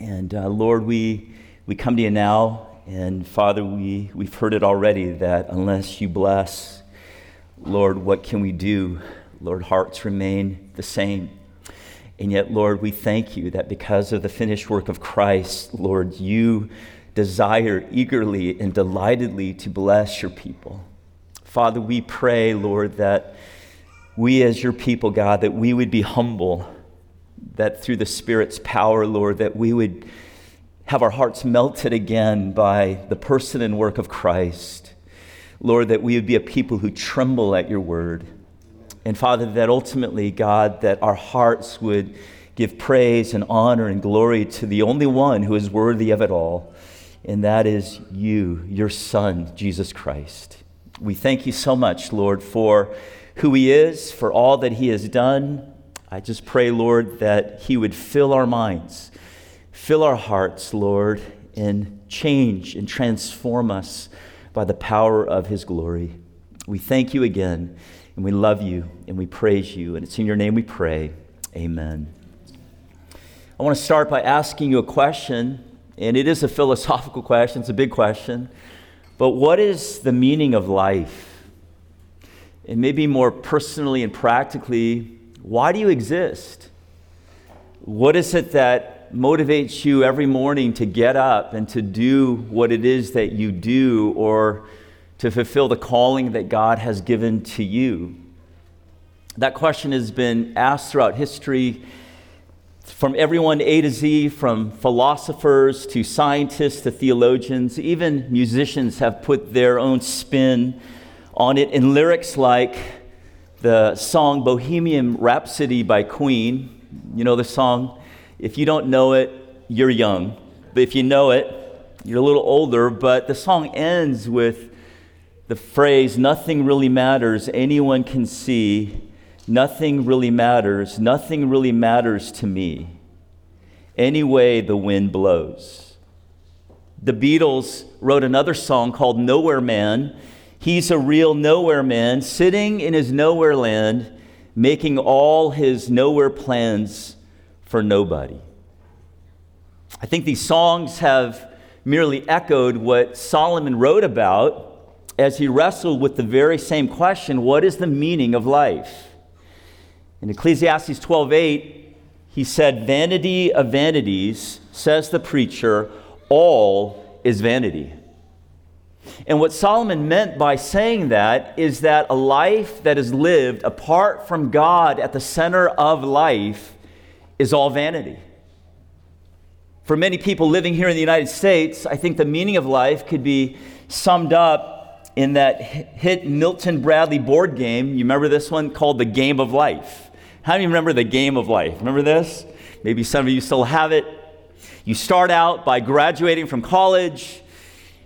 And uh, Lord, we, we come to you now, and Father, we, we've heard it already that unless you bless, Lord, what can we do? Lord, hearts remain the same. And yet, Lord, we thank you that because of the finished work of Christ, Lord, you desire eagerly and delightedly to bless your people. Father, we pray, Lord, that we as your people, God, that we would be humble, that through the Spirit's power, Lord, that we would have our hearts melted again by the person and work of Christ. Lord, that we would be a people who tremble at your word. And Father, that ultimately, God, that our hearts would give praise and honor and glory to the only one who is worthy of it all, and that is you, your Son, Jesus Christ. We thank you so much, Lord, for who he is, for all that he has done. I just pray, Lord, that he would fill our minds, fill our hearts, Lord, and change and transform us by the power of his glory. We thank you again. And we love you and we praise you. And it's in your name we pray. Amen. I want to start by asking you a question, and it is a philosophical question, it's a big question. But what is the meaning of life? And maybe more personally and practically, why do you exist? What is it that motivates you every morning to get up and to do what it is that you do or to fulfill the calling that God has given to you? That question has been asked throughout history from everyone A to Z, from philosophers to scientists to theologians. Even musicians have put their own spin on it in lyrics like the song Bohemian Rhapsody by Queen. You know the song? If you don't know it, you're young. But if you know it, you're a little older. But the song ends with the phrase, nothing really matters, anyone can see, nothing really matters, nothing really matters to me. Any way the wind blows. The Beatles wrote another song called Nowhere Man. He's a real nowhere man, sitting in his nowhere land, making all his nowhere plans for nobody. I think these songs have merely echoed what Solomon wrote about as he wrestled with the very same question what is the meaning of life? In Ecclesiastes 12:8, he said, Vanity of vanities, says the preacher, all is vanity. And what Solomon meant by saying that is that a life that is lived apart from God at the center of life is all vanity. For many people living here in the United States, I think the meaning of life could be summed up in that hit Milton Bradley board game. You remember this one called The Game of Life? How you remember The Game of Life? Remember this? Maybe some of you still have it. You start out by graduating from college,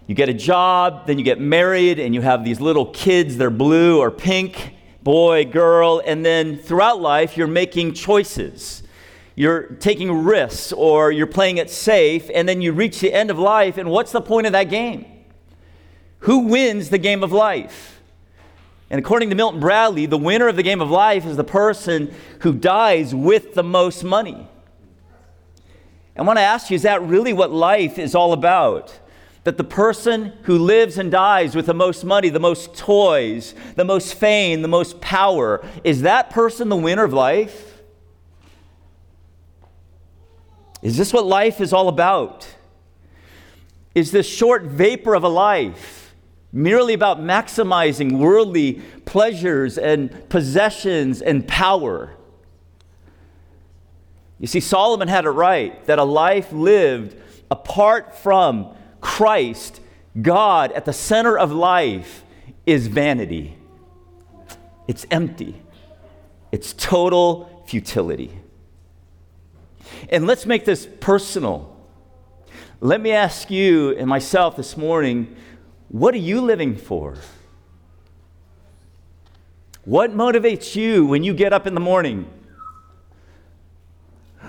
you get a job, then you get married, and you have these little kids. They're blue or pink, boy, girl, and then throughout life, you're making choices. You're taking risks or you're playing it safe, and then you reach the end of life, and what's the point of that game? Who wins the game of life? And according to Milton Bradley, the winner of the game of life is the person who dies with the most money. I want to ask you is that really what life is all about? That the person who lives and dies with the most money, the most toys, the most fame, the most power, is that person the winner of life? Is this what life is all about? Is this short vapor of a life? merely about maximizing worldly pleasures and possessions and power. You see, Solomon had it right that a life lived apart from Christ, God, at the center of life, is vanity. It's empty, it's total futility. And let's make this personal. Let me ask you and myself this morning what are you living for? What motivates you when you get up in the morning?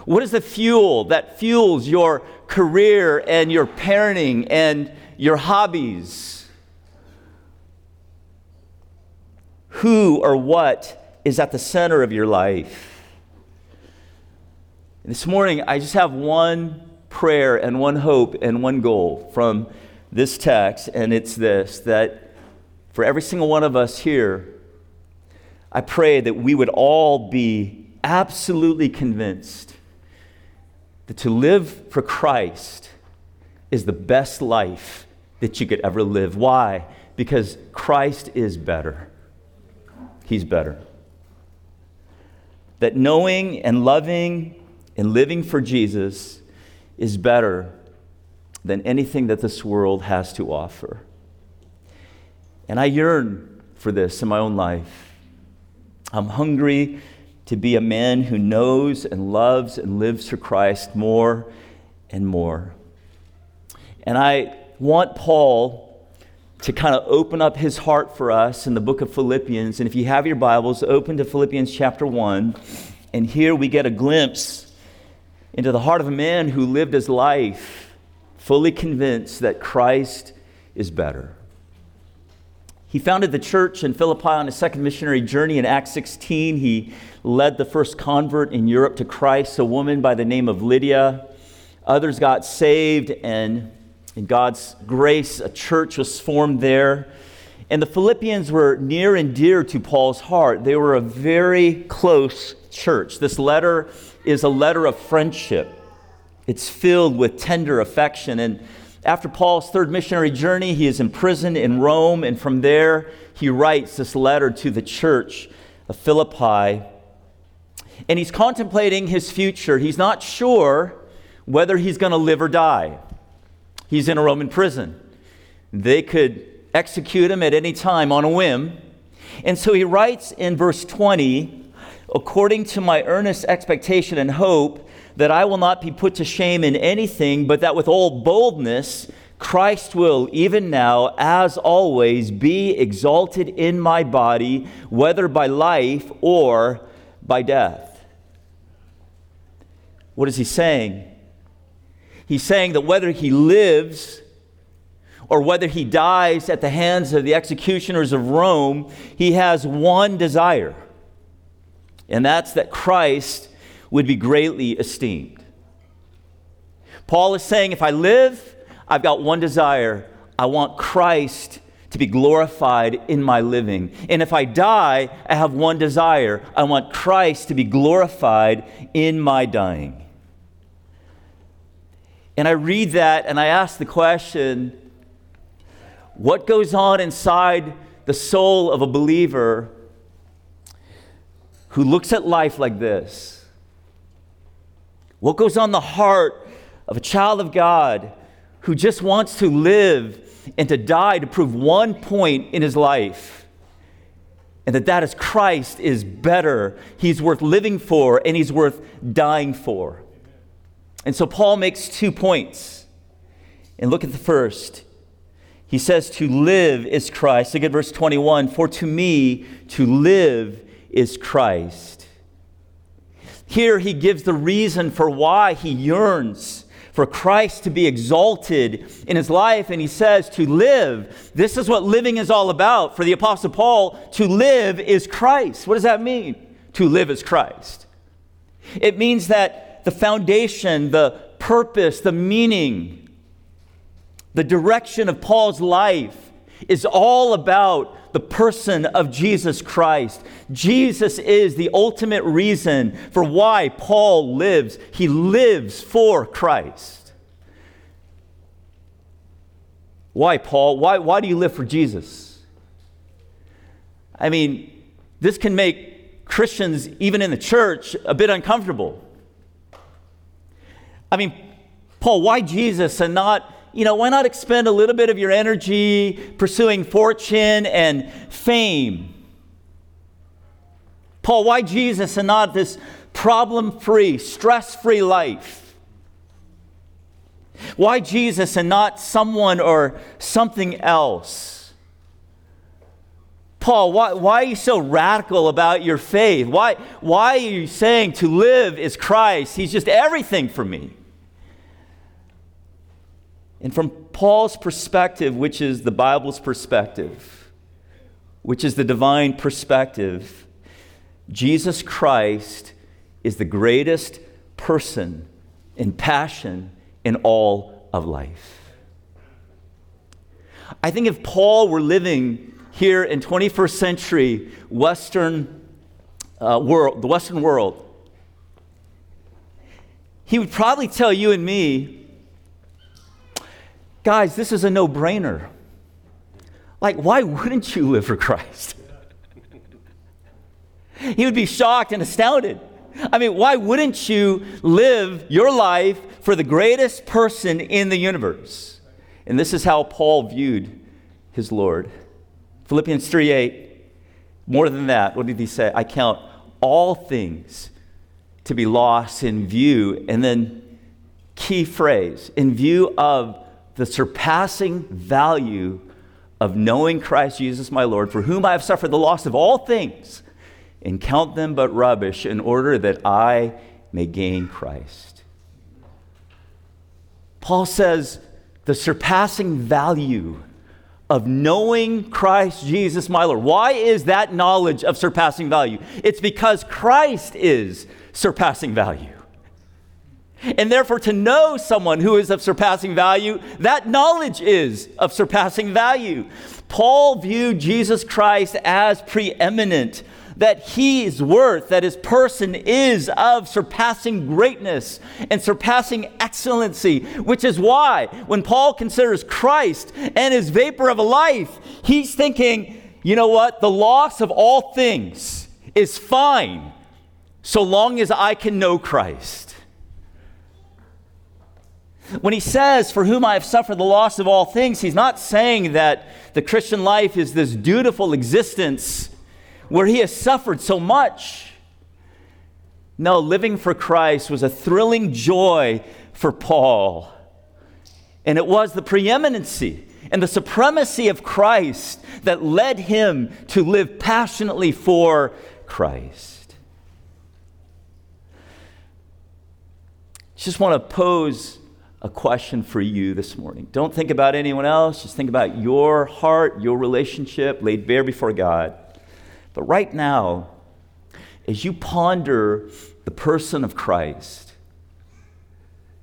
What is the fuel that fuels your career and your parenting and your hobbies? Who or what is at the center of your life? this morning, I just have one prayer and one hope and one goal from this text, and it's this that for every single one of us here, I pray that we would all be absolutely convinced that to live for Christ is the best life that you could ever live. Why? Because Christ is better. He's better. That knowing and loving and living for Jesus is better than anything that this world has to offer. And I yearn for this in my own life. I'm hungry to be a man who knows and loves and lives for Christ more and more. And I want Paul to kind of open up his heart for us in the book of Philippians. And if you have your Bibles, open to Philippians chapter 1. And here we get a glimpse into the heart of a man who lived his life fully convinced that Christ is better. He founded the church in Philippi on his second missionary journey in Acts 16. He led the first convert in Europe to Christ, a woman by the name of Lydia. Others got saved, and in God's grace, a church was formed there. And the Philippians were near and dear to Paul's heart. They were a very close church. This letter is a letter of friendship, it's filled with tender affection. And after Paul's third missionary journey, he is imprisoned in Rome, and from there, he writes this letter to the church of Philippi. And he's contemplating his future. He's not sure whether he's going to live or die. He's in a Roman prison. They could execute him at any time on a whim. And so he writes in verse 20 according to my earnest expectation and hope that I will not be put to shame in anything, but that with all boldness, Christ will, even now, as always, be exalted in my body, whether by life or by death. What is he saying? He's saying that whether he lives or whether he dies at the hands of the executioners of Rome, he has one desire, and that's that Christ would be greatly esteemed. Paul is saying, if I live, I've got one desire I want Christ to be glorified in my living. And if I die, I have one desire I want Christ to be glorified in my dying. And I read that and I ask the question what goes on inside the soul of a believer who looks at life like this? What goes on the heart of a child of God who just wants to live and to die to prove one point in his life? And that that is Christ is better. He's worth living for and he's worth dying for. And so Paul makes two points. And look at the first. He says, To live is Christ. Look at verse 21 For to me, to live is Christ. Here he gives the reason for why he yearns for Christ to be exalted in his life. And he says, To live, this is what living is all about. For the Apostle Paul, to live is Christ. What does that mean? To live is Christ. It means that the foundation, the purpose, the meaning, the direction of Paul's life is all about the person of Jesus Christ. Jesus is the ultimate reason for why Paul lives. He lives for Christ. Why, Paul? Why, why do you live for Jesus? I mean, this can make Christians, even in the church, a bit uncomfortable. I mean, Paul, why Jesus and not you know, why not expend a little bit of your energy pursuing fortune and fame? Paul, why Jesus and not this problem free, stress free life? Why Jesus and not someone or something else? Paul, why, why are you so radical about your faith? Why, why are you saying to live is Christ? He's just everything for me. And from Paul's perspective, which is the Bible's perspective, which is the divine perspective, Jesus Christ is the greatest person in passion in all of life. I think if Paul were living here in 21st century Western uh, world, the Western world, he would probably tell you and me, guys, this is a no brainer. Like, why wouldn't you live for Christ? he would be shocked and astounded. I mean, why wouldn't you live your life for the greatest person in the universe? And this is how Paul viewed his Lord. Philippians 3 8. More than that, what did he say? I count all things to be lost in view. And then, key phrase, in view of the surpassing value of knowing Christ Jesus my Lord, for whom I have suffered the loss of all things, and count them but rubbish in order that I may gain Christ. Paul says the surpassing value of knowing Christ Jesus my Lord. Why is that knowledge of surpassing value? It's because Christ is surpassing value. And therefore, to know someone who is of surpassing value, that knowledge is of surpassing value. Paul viewed Jesus Christ as preeminent, that his worth, that his person is of surpassing greatness and surpassing excellency, which is why when Paul considers Christ and his vapor of a life, he's thinking, you know what? The loss of all things is fine so long as I can know Christ. When he says, For whom I have suffered the loss of all things, he's not saying that the Christian life is this dutiful existence where he has suffered so much. No, living for Christ was a thrilling joy for Paul. And it was the preeminency and the supremacy of Christ that led him to live passionately for Christ. Just want to pose a question for you this morning. Don't think about anyone else, just think about your heart, your relationship laid bare before God. But right now, as you ponder the person of Christ,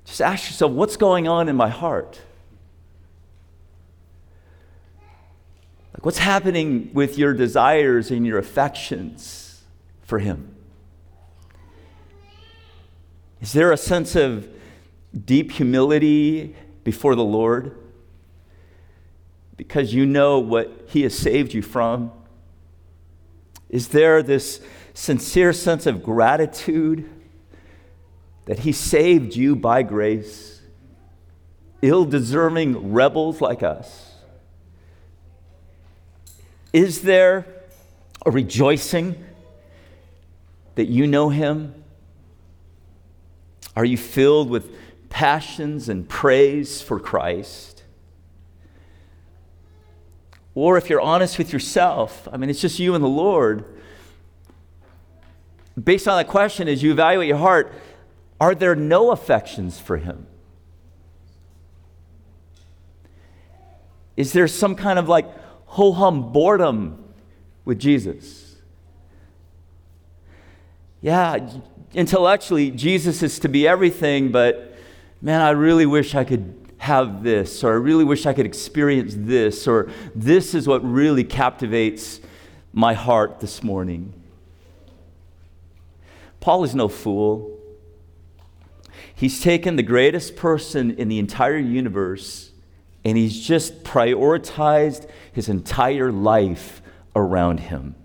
just ask yourself what's going on in my heart? Like, what's happening with your desires and your affections for Him? Is there a sense of deep humility before the Lord because you know what He has saved you from? Is there this sincere sense of gratitude that He saved you by grace, ill deserving rebels like us? Is there a rejoicing that you know Him? Are you filled with passions and praise for Christ. Or if you're honest with yourself, I mean, it's just you and the Lord. Based on that question, as you evaluate your heart, are there no affections for Him? Is there some kind of like ho hum boredom with Jesus? Yeah, intellectually, Jesus is to be everything, but man, I really wish I could have this, or I really wish I could experience this, or this is what really captivates my heart this morning. Paul is no fool. He's taken the greatest person in the entire universe and he's just prioritized his entire life around him.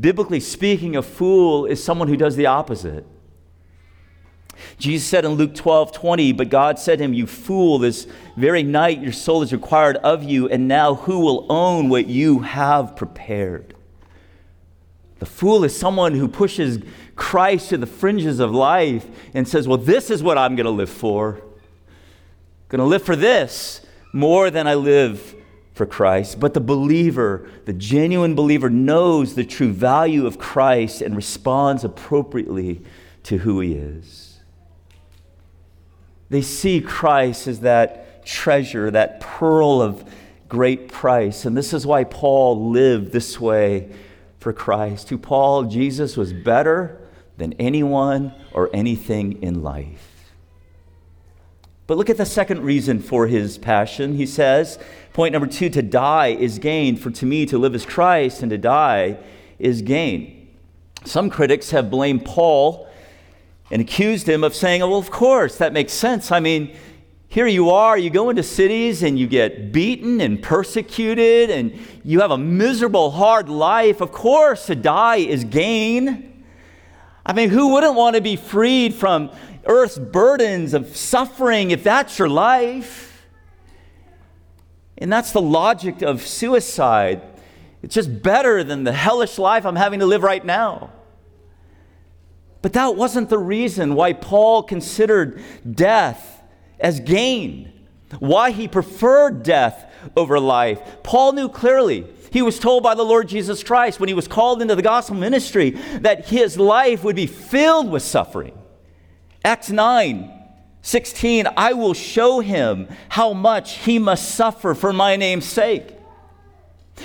Biblically speaking, a fool is someone who does the opposite. Jesus said in Luke 12, 20, But God said to him, You fool, this very night your soul is required of you, and now who will own what you have prepared? The fool is someone who pushes Christ to the fringes of life and says, Well, this is what I'm going to live for. Going to live for this more than I live for Christ. But the believer, the genuine believer, knows the true value of Christ and responds appropriately to who he is. They see Christ as that treasure, that pearl of great price. And this is why Paul lived this way for Christ. To Paul, Jesus was better than anyone or anything in life. But look at the second reason for his passion. He says, point number two, to die is gain. For to me, to live is Christ, and to die is gain. Some critics have blamed Paul and accused him of saying, well, of course, that makes sense. I mean, here you are, you go into cities and you get beaten and persecuted, and you have a miserable, hard life. Of course, to die is gain. I mean, who wouldn't want to be freed from earth's burdens of suffering if that's your life. And that's the logic of suicide. It's just better than the hellish life I'm having to live right now. But that wasn't the reason why Paul considered death as gain, why he preferred death over life. Paul knew clearly. He was told by the Lord Jesus Christ when he was called into the gospel ministry that his life would be filled with suffering. Acts 9 16, I will show him how much he must suffer for my name's sake.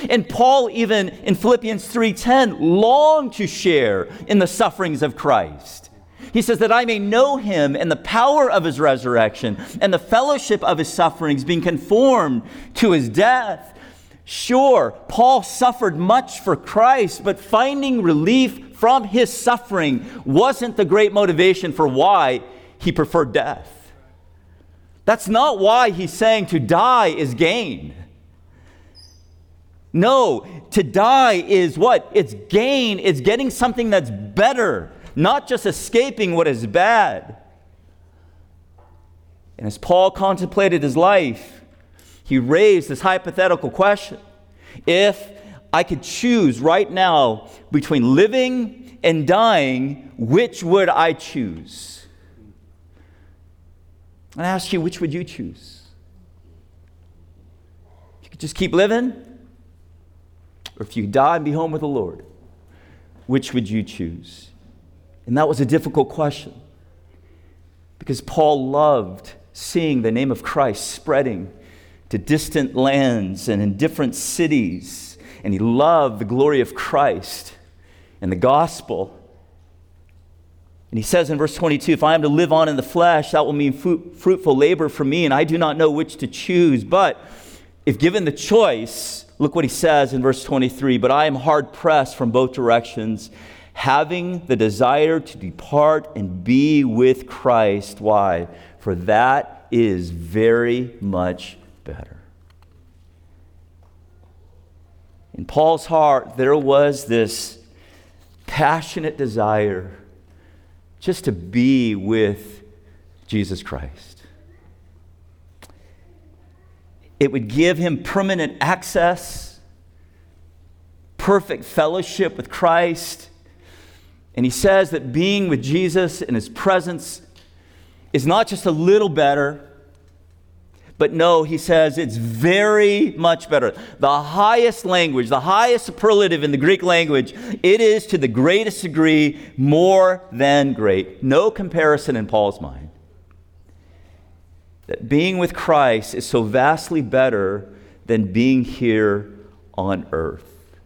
And Paul even in Philippians 3:10 longed to share in the sufferings of Christ. He says that I may know him and the power of his resurrection and the fellowship of his sufferings being conformed to his death. Sure, Paul suffered much for Christ, but finding relief from his suffering wasn't the great motivation for why he preferred death. That's not why he's saying to die is gain. No, to die is what? It's gain. It's getting something that's better, not just escaping what is bad. And as Paul contemplated his life, he raised this hypothetical question If I could choose right now between living and dying, which would I choose? And I ask you, which would you choose? You could just keep living, or if you die and be home with the Lord, which would you choose? And that was a difficult question because Paul loved seeing the name of Christ spreading to distant lands and in different cities and he loved the glory of Christ and the gospel. And he says in verse 22 If I am to live on in the flesh, that will mean fruit, fruitful labor for me, and I do not know which to choose. But if given the choice, look what he says in verse 23 But I am hard pressed from both directions, having the desire to depart and be with Christ. Why? For that is very much better. In Paul's heart, there was this passionate desire just to be with Jesus Christ. It would give him permanent access, perfect fellowship with Christ. And he says that being with Jesus in his presence is not just a little better, but no, he says it's very much better. The highest language, the highest superlative in the Greek language, it is to the greatest degree more than great. No comparison in Paul's mind. That being with Christ is so vastly better than being here on earth.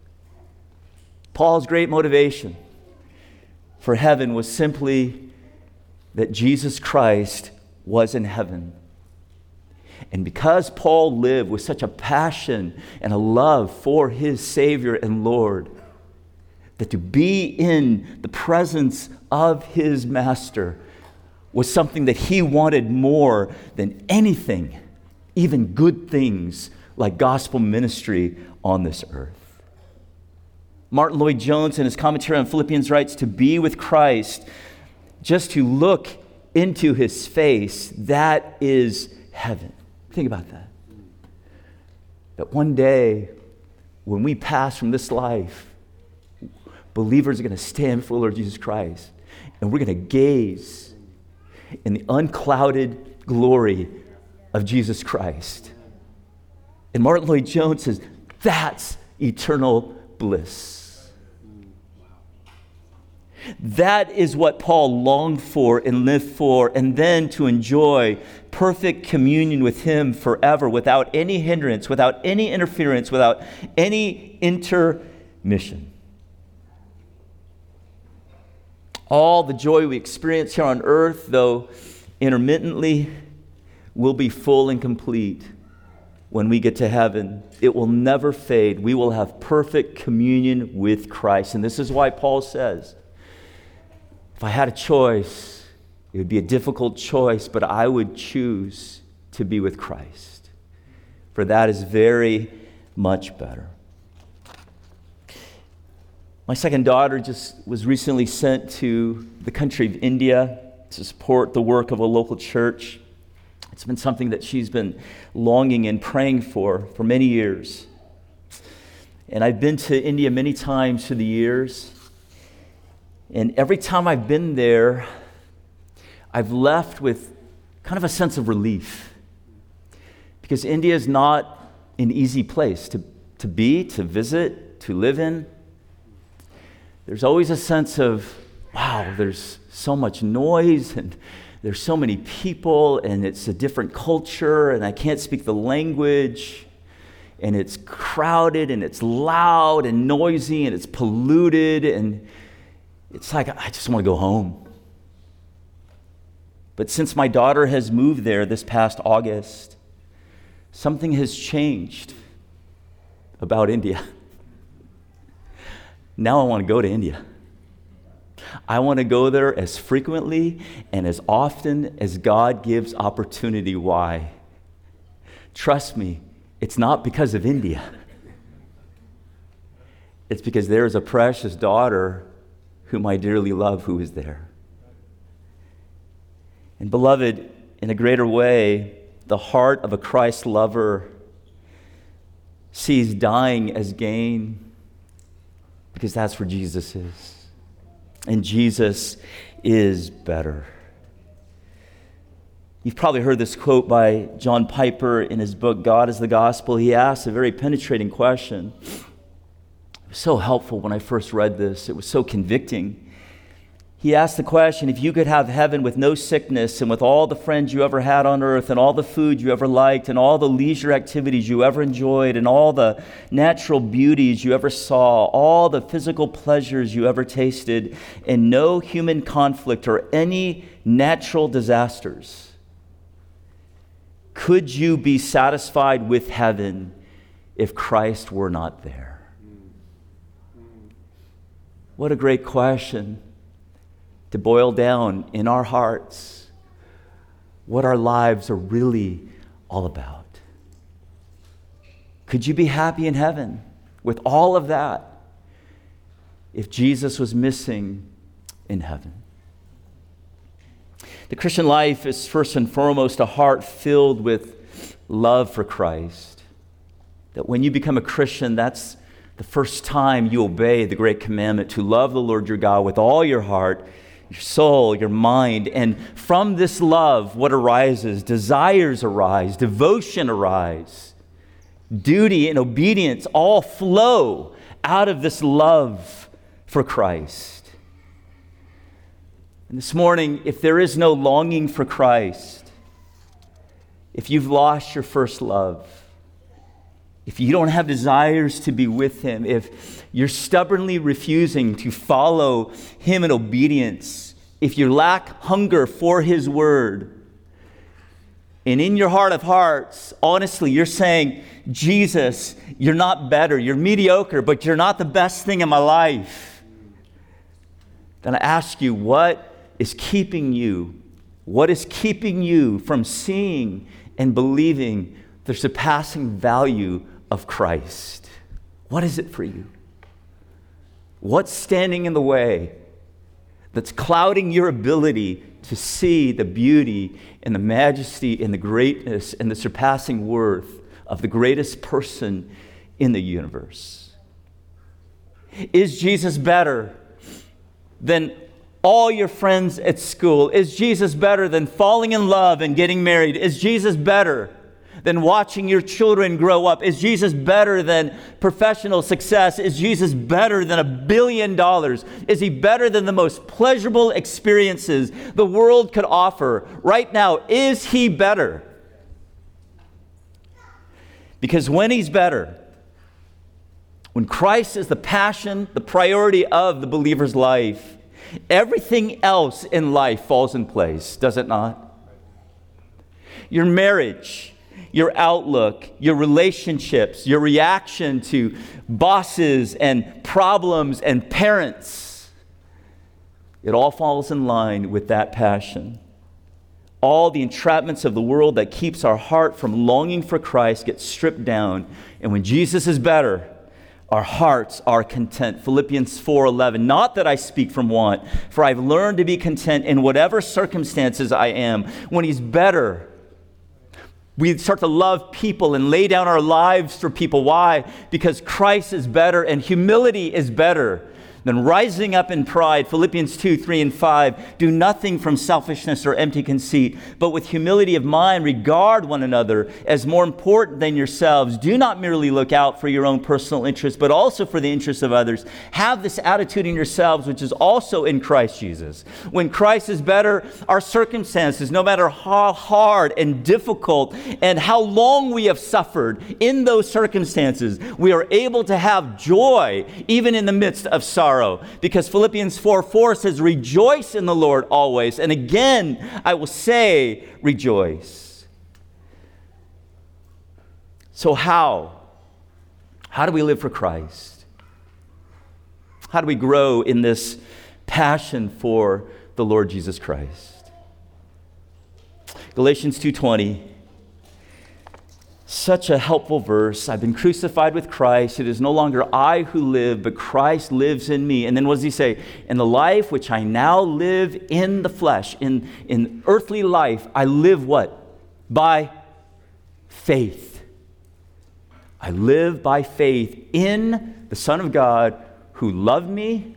Paul's great motivation for heaven was simply that Jesus Christ was in heaven and because Paul lived with such a passion and a love for his Savior and Lord, that to be in the presence of his Master was something that he wanted more than anything, even good things like gospel ministry on this earth. Martyn Lloyd-Jones, in his commentary on Philippians, writes To be with Christ, just to look into his face, that is heaven. Think about that. That one day, when we pass from this life, believers are going to stand before Lord Jesus Christ and we're going to gaze in the unclouded glory of Jesus Christ. And Martyn Lloyd-Jones says, that's eternal bliss. That is what Paul longed for and lived for, and then to enjoy perfect communion with Him forever without any hindrance, without any interference, without any intermission. All the joy we experience here on earth, though intermittently, will be full and complete when we get to heaven. It will never fade. We will have perfect communion with Christ. And this is why Paul says if I had a choice, it would be a difficult choice, but I would choose to be with Christ. For that is very much better. My second daughter just was recently sent to the country of India to support the work of a local church. It's been something that she's been longing and praying for for many years. And I've been to India many times through the years. And every time I've been there, I've left with kind of a sense of relief. Because India is not an easy place to, to be, to visit, to live in. There's always a sense of, wow, there's so much noise and there's so many people and it's a different culture and I can't speak the language and it's crowded and it's loud and noisy and it's polluted and it's like I just want to go home. But since my daughter has moved there this past August, something has changed about India. Now I want to go to India. I want to go there as frequently and as often as God gives opportunity. Why? Trust me, it's not because of India. It's because there is a precious daughter whom I dearly love who is there. And, beloved, in a greater way, the heart of a Christ lover sees dying as gain because that's where Jesus is. And Jesus is better. You've probably heard this quote by John Piper in his book, God is the Gospel. He asks a very penetrating question. It was so helpful when I first read this, it was so convicting he asked the question if you could have heaven with no sickness and with all the friends you ever had on earth and all the food you ever liked and all the leisure activities you ever enjoyed and all the natural beauties you ever saw, all the physical pleasures you ever tasted, and no human conflict or any natural disasters, could you be satisfied with heaven if Christ were not there? What a great question to boil down in our hearts what our lives are really all about. Could you be happy in heaven with all of that if Jesus was missing in heaven? The Christian life is first and foremost a heart filled with love for Christ. That when you become a Christian, that's the first time you obey the great commandment to love the Lord your God with all your heart your soul, your mind. And from this love, what arises? Desires arise, devotion arise, duty and obedience all flow out of this love for Christ. And this morning, if there is no longing for Christ, if you've lost your first love, if you don't have desires to be with Him, if you're stubbornly refusing to follow Him in obedience, if you lack hunger for His Word, and in your heart of hearts, honestly, you're saying, Jesus, you're not better, you're mediocre, but you're not the best thing in my life, then I ask you, what is keeping you? What is keeping you from seeing and believing the surpassing value of Christ. What is it for you? What's standing in the way that's clouding your ability to see the beauty and the majesty and the greatness and the surpassing worth of the greatest person in the universe? Is Jesus better than all your friends at school? Is Jesus better than falling in love and getting married? Is Jesus better than watching your children grow up? Is Jesus better than professional success? Is Jesus better than a billion dollars? Is he better than the most pleasurable experiences the world could offer? Right now, is he better? Because when he's better, when Christ is the passion, the priority of the believer's life, everything else in life falls in place, does it not? your marriage, your outlook, your relationships, your reaction to bosses and problems and parents. It all falls in line with that passion. All the entrapments of the world that keeps our heart from longing for Christ get stripped down. And when Jesus is better, our hearts are content. Philippians 4:11. Not that I speak from want, for I've learned to be content in whatever circumstances I am. When he's better, we start to love people and lay down our lives for people. Why? Because Christ is better and humility is better than rising up in pride. Philippians 2 3 and 5. Do nothing from selfishness or empty conceit, but with humility of mind, regard one another as more important than yourselves. Do not merely look out for your own personal interests, but also for the interests of others. Have this attitude in yourselves, which is also in Christ Jesus. When Christ is better, our circumstances, no matter how hard and difficult and how long we have suffered in those circumstances, we are able to have joy even in the midst of sorrow sorrow. Because Philippians 4 4 says, Rejoice in the Lord always. And again, I will say, Rejoice. So, how? How do we live for Christ? How do we grow in this passion for the Lord Jesus Christ? Galatians 2:20 such a helpful verse. I've been crucified with Christ. It is no longer I who live, but Christ lives in me. And then what does he say? In the life which I now live in the flesh, in, in earthly life, I live what? By faith. I live by faith in the Son of God who loved me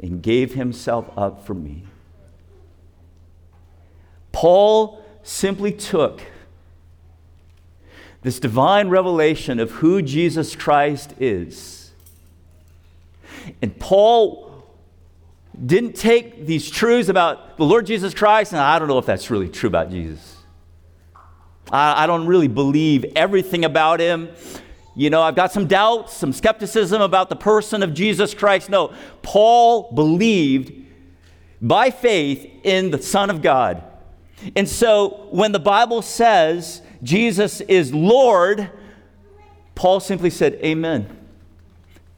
and gave himself up for me. Paul simply took this divine revelation of who Jesus Christ is. And Paul didn't take these truths about the Lord Jesus Christ, and I don't know if that's really true about Jesus. I, I don't really believe everything about him. You know, I've got some doubts, some skepticism about the person of Jesus Christ. No, Paul believed by faith in the Son of God. And so when the Bible says Jesus is Lord, Paul simply said, Amen.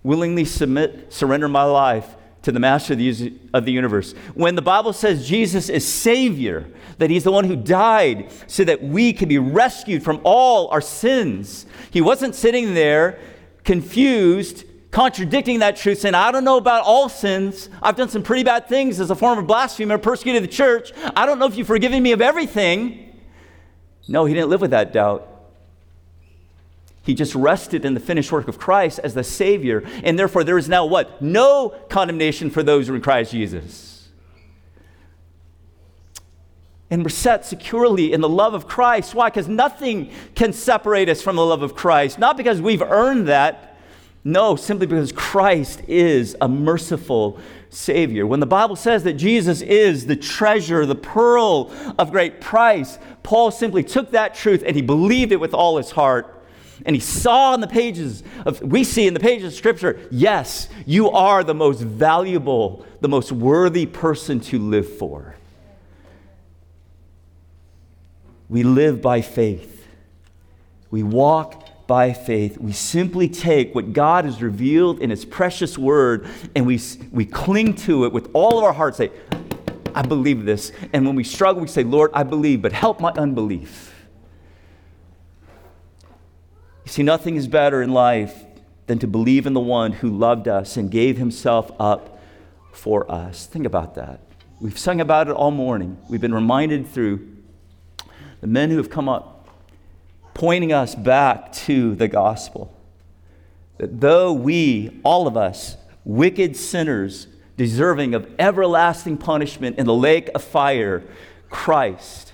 Willingly submit, surrender my life to the master of the, of the universe. When the Bible says Jesus is Savior, that He's the one who died so that we can be rescued from all our sins, He wasn't sitting there confused, contradicting that truth, saying, I don't know about all sins. I've done some pretty bad things as a form of blasphemy or persecuted the church. I don't know if you've forgiven me of everything. No, he didn't live with that doubt. He just rested in the finished work of Christ as the Savior, and therefore there is now what? No condemnation for those who are in Christ Jesus. And we're set securely in the love of Christ. Why? Because nothing can separate us from the love of Christ. Not because we've earned that. No, simply because Christ is a merciful Savior. When the Bible says that Jesus is the treasure, the pearl of great price, Paul simply took that truth and he believed it with all his heart. And he saw in the pages of, we see in the pages of Scripture, yes, you are the most valuable, the most worthy person to live for. We live by faith. We walk by faith. We simply take what God has revealed in His precious word and we, we cling to it with all of our hearts. Say, I believe this. And when we struggle, we say, Lord, I believe, but help my unbelief. You see, nothing is better in life than to believe in the one who loved us and gave himself up for us. Think about that. We've sung about it all morning. We've been reminded through the men who have come up pointing us back to the gospel. That though we, all of us, wicked sinners, deserving of everlasting punishment in the lake of fire, Christ,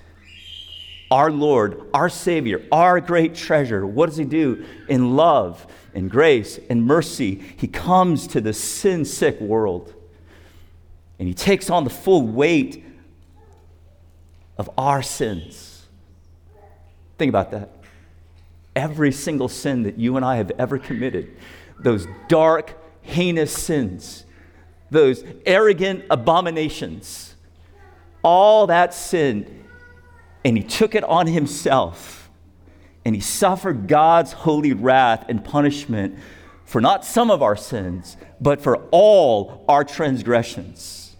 our Lord, our Savior, our great treasure, what does He do? In love and grace and mercy, He comes to the sin sick world and He takes on the full weight of our sins. Think about that every single sin that you and I have ever committed, those dark, heinous sins, those arrogant abominations, all that sin, and he took it on himself. And he suffered God's holy wrath and punishment for not some of our sins, but for all our transgressions.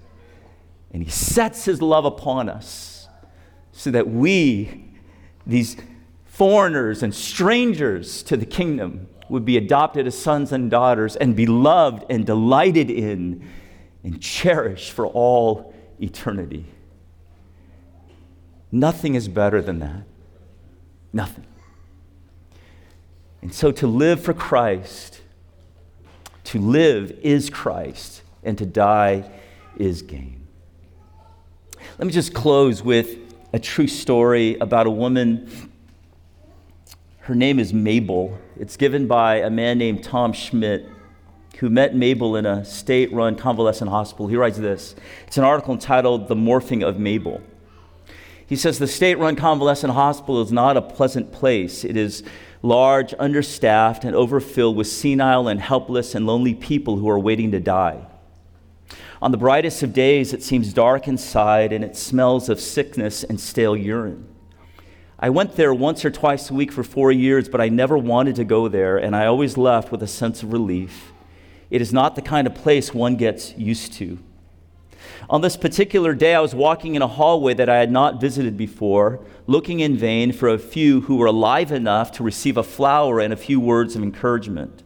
And he sets his love upon us so that we, these foreigners and strangers to the kingdom, would be adopted as sons and daughters and be loved and delighted in and cherished for all eternity. Nothing is better than that. Nothing. And so to live for Christ, to live is Christ, and to die is gain. Let me just close with a true story about a woman. Her name is Mabel. It's given by a man named Tom Schmidt who met Mabel in a state run convalescent hospital. He writes this it's an article entitled The Morphing of Mabel. He says the state run convalescent hospital is not a pleasant place. It is large, understaffed, and overfilled with senile and helpless and lonely people who are waiting to die. On the brightest of days, it seems dark inside and it smells of sickness and stale urine. I went there once or twice a week for four years, but I never wanted to go there, and I always left with a sense of relief. It is not the kind of place one gets used to. On this particular day, I was walking in a hallway that I had not visited before, looking in vain for a few who were alive enough to receive a flower and a few words of encouragement.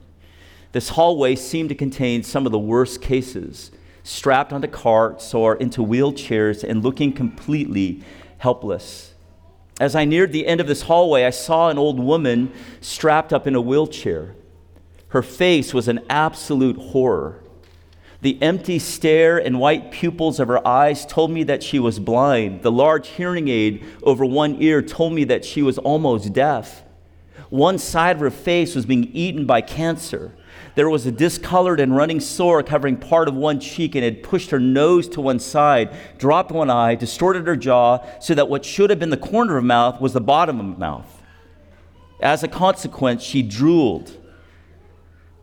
This hallway seemed to contain some of the worst cases, strapped onto carts or into wheelchairs and looking completely helpless. As I neared the end of this hallway, I saw an old woman strapped up in a wheelchair. Her face was an absolute horror. The empty stare and white pupils of her eyes told me that she was blind. The large hearing aid over one ear told me that she was almost deaf. One side of her face was being eaten by cancer. There was a discolored and running sore covering part of one cheek and had pushed her nose to one side, dropped one eye, distorted her jaw so that what should have been the corner of mouth was the bottom of mouth. As a consequence, she drooled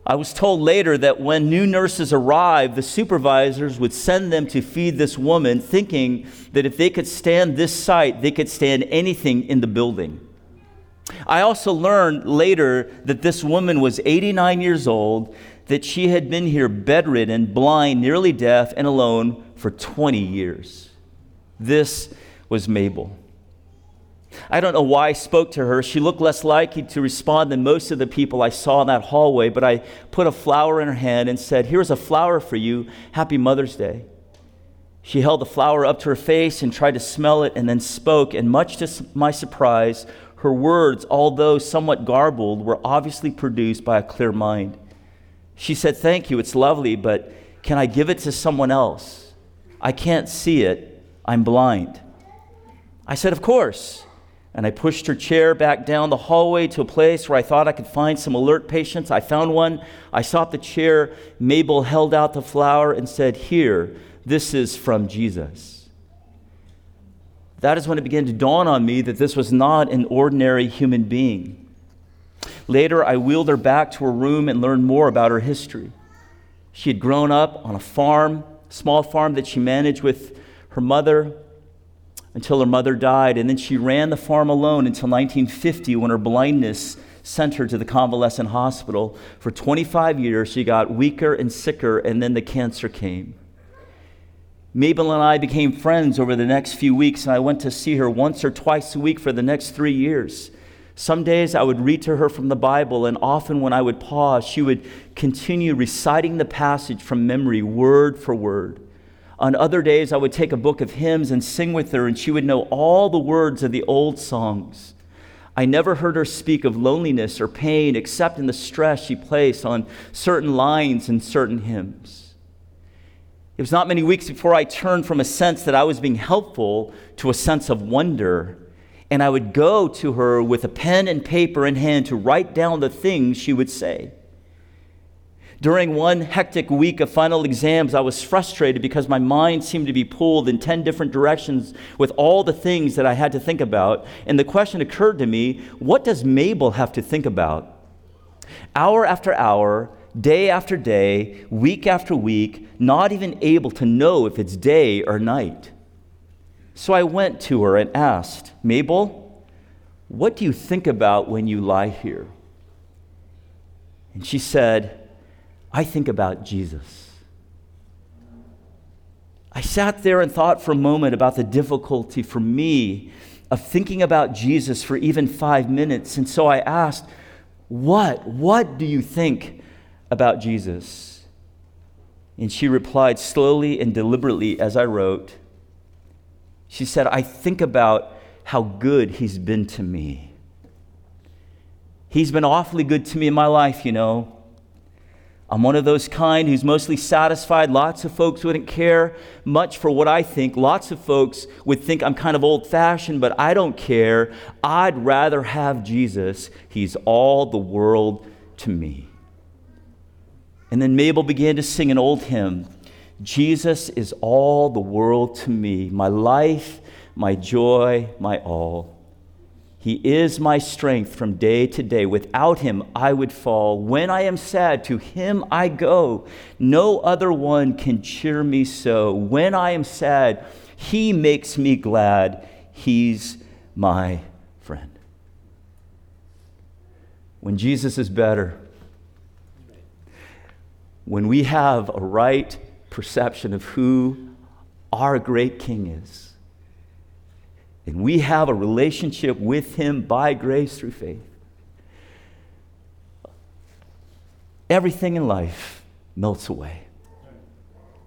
I was told later that when new nurses arrived, the supervisors would send them to feed this woman, thinking that if they could stand this sight, they could stand anything in the building. I also learned later that this woman was 89 years old, that she had been here bedridden, blind, nearly deaf, and alone for 20 years. This was Mabel. I don't know why I spoke to her. She looked less likely to respond than most of the people I saw in that hallway, but I put a flower in her hand and said, Here's a flower for you. Happy Mother's Day. She held the flower up to her face and tried to smell it and then spoke, and much to my surprise, her words, although somewhat garbled, were obviously produced by a clear mind. She said, Thank you, it's lovely, but can I give it to someone else? I can't see it, I'm blind. I said, Of course and I pushed her chair back down the hallway to a place where I thought I could find some alert patients. I found one. I sought the chair. Mabel held out the flower and said, Here, this is from Jesus. That is when it began to dawn on me that this was not an ordinary human being. Later, I wheeled her back to her room and learned more about her history. She had grown up on a farm, small farm that she managed with her mother until her mother died, and then she ran the farm alone until 1950 when her blindness sent her to the convalescent hospital. For 25 years, she got weaker and sicker, and then the cancer came. Mabel and I became friends over the next few weeks, and I went to see her once or twice a week for the next three years. Some days I would read to her from the Bible, and often when I would pause, she would continue reciting the passage from memory, word for word. On other days, I would take a book of hymns and sing with her, and she would know all the words of the old songs. I never heard her speak of loneliness or pain except in the stress she placed on certain lines in certain hymns. It was not many weeks before I turned from a sense that I was being helpful to a sense of wonder. And I would go to her with a pen and paper in hand to write down the things she would say. During one hectic week of final exams, I was frustrated because my mind seemed to be pulled in 10 different directions with all the things that I had to think about. And the question occurred to me what does Mabel have to think about? Hour after hour, day after day, week after week, not even able to know if it's day or night. So I went to her and asked, Mabel, what do you think about when you lie here? And she said, I think about Jesus. I sat there and thought for a moment about the difficulty for me of thinking about Jesus for even five minutes. And so I asked, What? What do you think about Jesus? And she replied slowly and deliberately as I wrote. She said, I think about how good he's been to me. He's been awfully good to me in my life, you know. I'm one of those kind who's mostly satisfied. Lots of folks wouldn't care much for what I think. Lots of folks would think I'm kind of old fashioned, but I don't care. I'd rather have Jesus. He's all the world to me. And then Mabel began to sing an old hymn Jesus is all the world to me, my life, my joy, my all. He is my strength from day to day. Without him, I would fall. When I am sad, to him I go. No other one can cheer me so. When I am sad, he makes me glad. He's my friend. When Jesus is better, when we have a right perception of who our great King is, and we have a relationship with Him by grace through faith, everything in life melts away.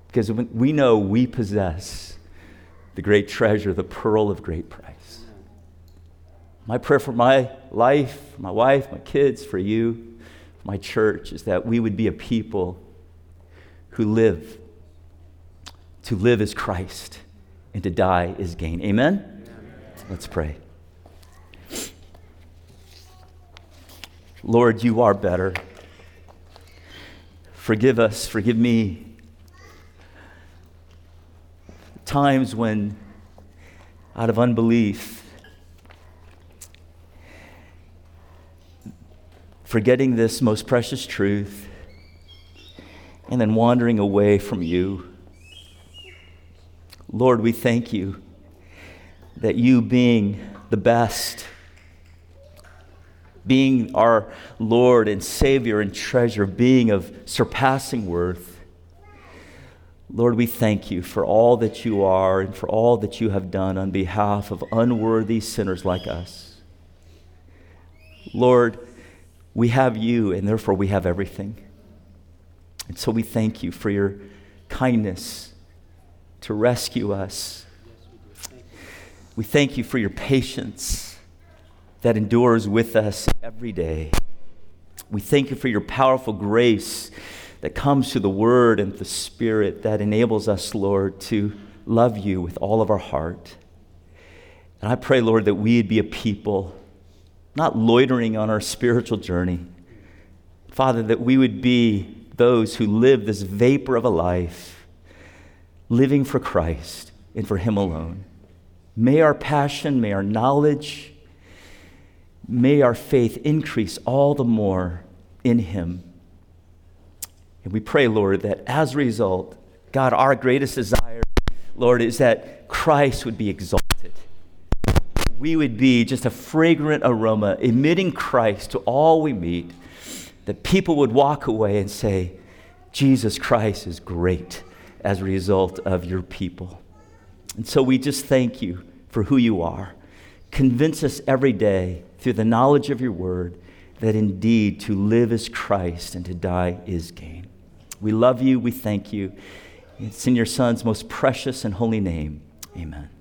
Because we know we possess the great treasure, the pearl of great price. My prayer for my life, my wife, my kids, for you, my church, is that we would be a people who live. To live is Christ, and to die is gain. Amen? Let's pray. Lord, you are better. Forgive us, forgive me. Times when, out of unbelief, forgetting this most precious truth, and then wandering away from you. Lord, we thank you that you, being the best, being our Lord and Savior and treasure, being of surpassing worth, Lord, we thank you for all that you are and for all that you have done on behalf of unworthy sinners like us. Lord, we have you, and therefore we have everything. And so we thank you for your kindness to rescue us we thank you for your patience that endures with us every day. We thank you for your powerful grace that comes through the Word and the Spirit that enables us, Lord, to love you with all of our heart. And I pray, Lord, that we'd be a people not loitering on our spiritual journey. Father, that we would be those who live this vapor of a life, living for Christ and for Him alone. May our passion, may our knowledge, may our faith increase all the more in Him. And we pray, Lord, that as a result, God, our greatest desire, Lord, is that Christ would be exalted. We would be just a fragrant aroma emitting Christ to all we meet, that people would walk away and say, Jesus Christ is great as a result of your people. And so we just thank you for who you are. Convince us every day through the knowledge of your word that indeed to live is Christ and to die is gain. We love you. We thank you. It's in your Son's most precious and holy name. Amen.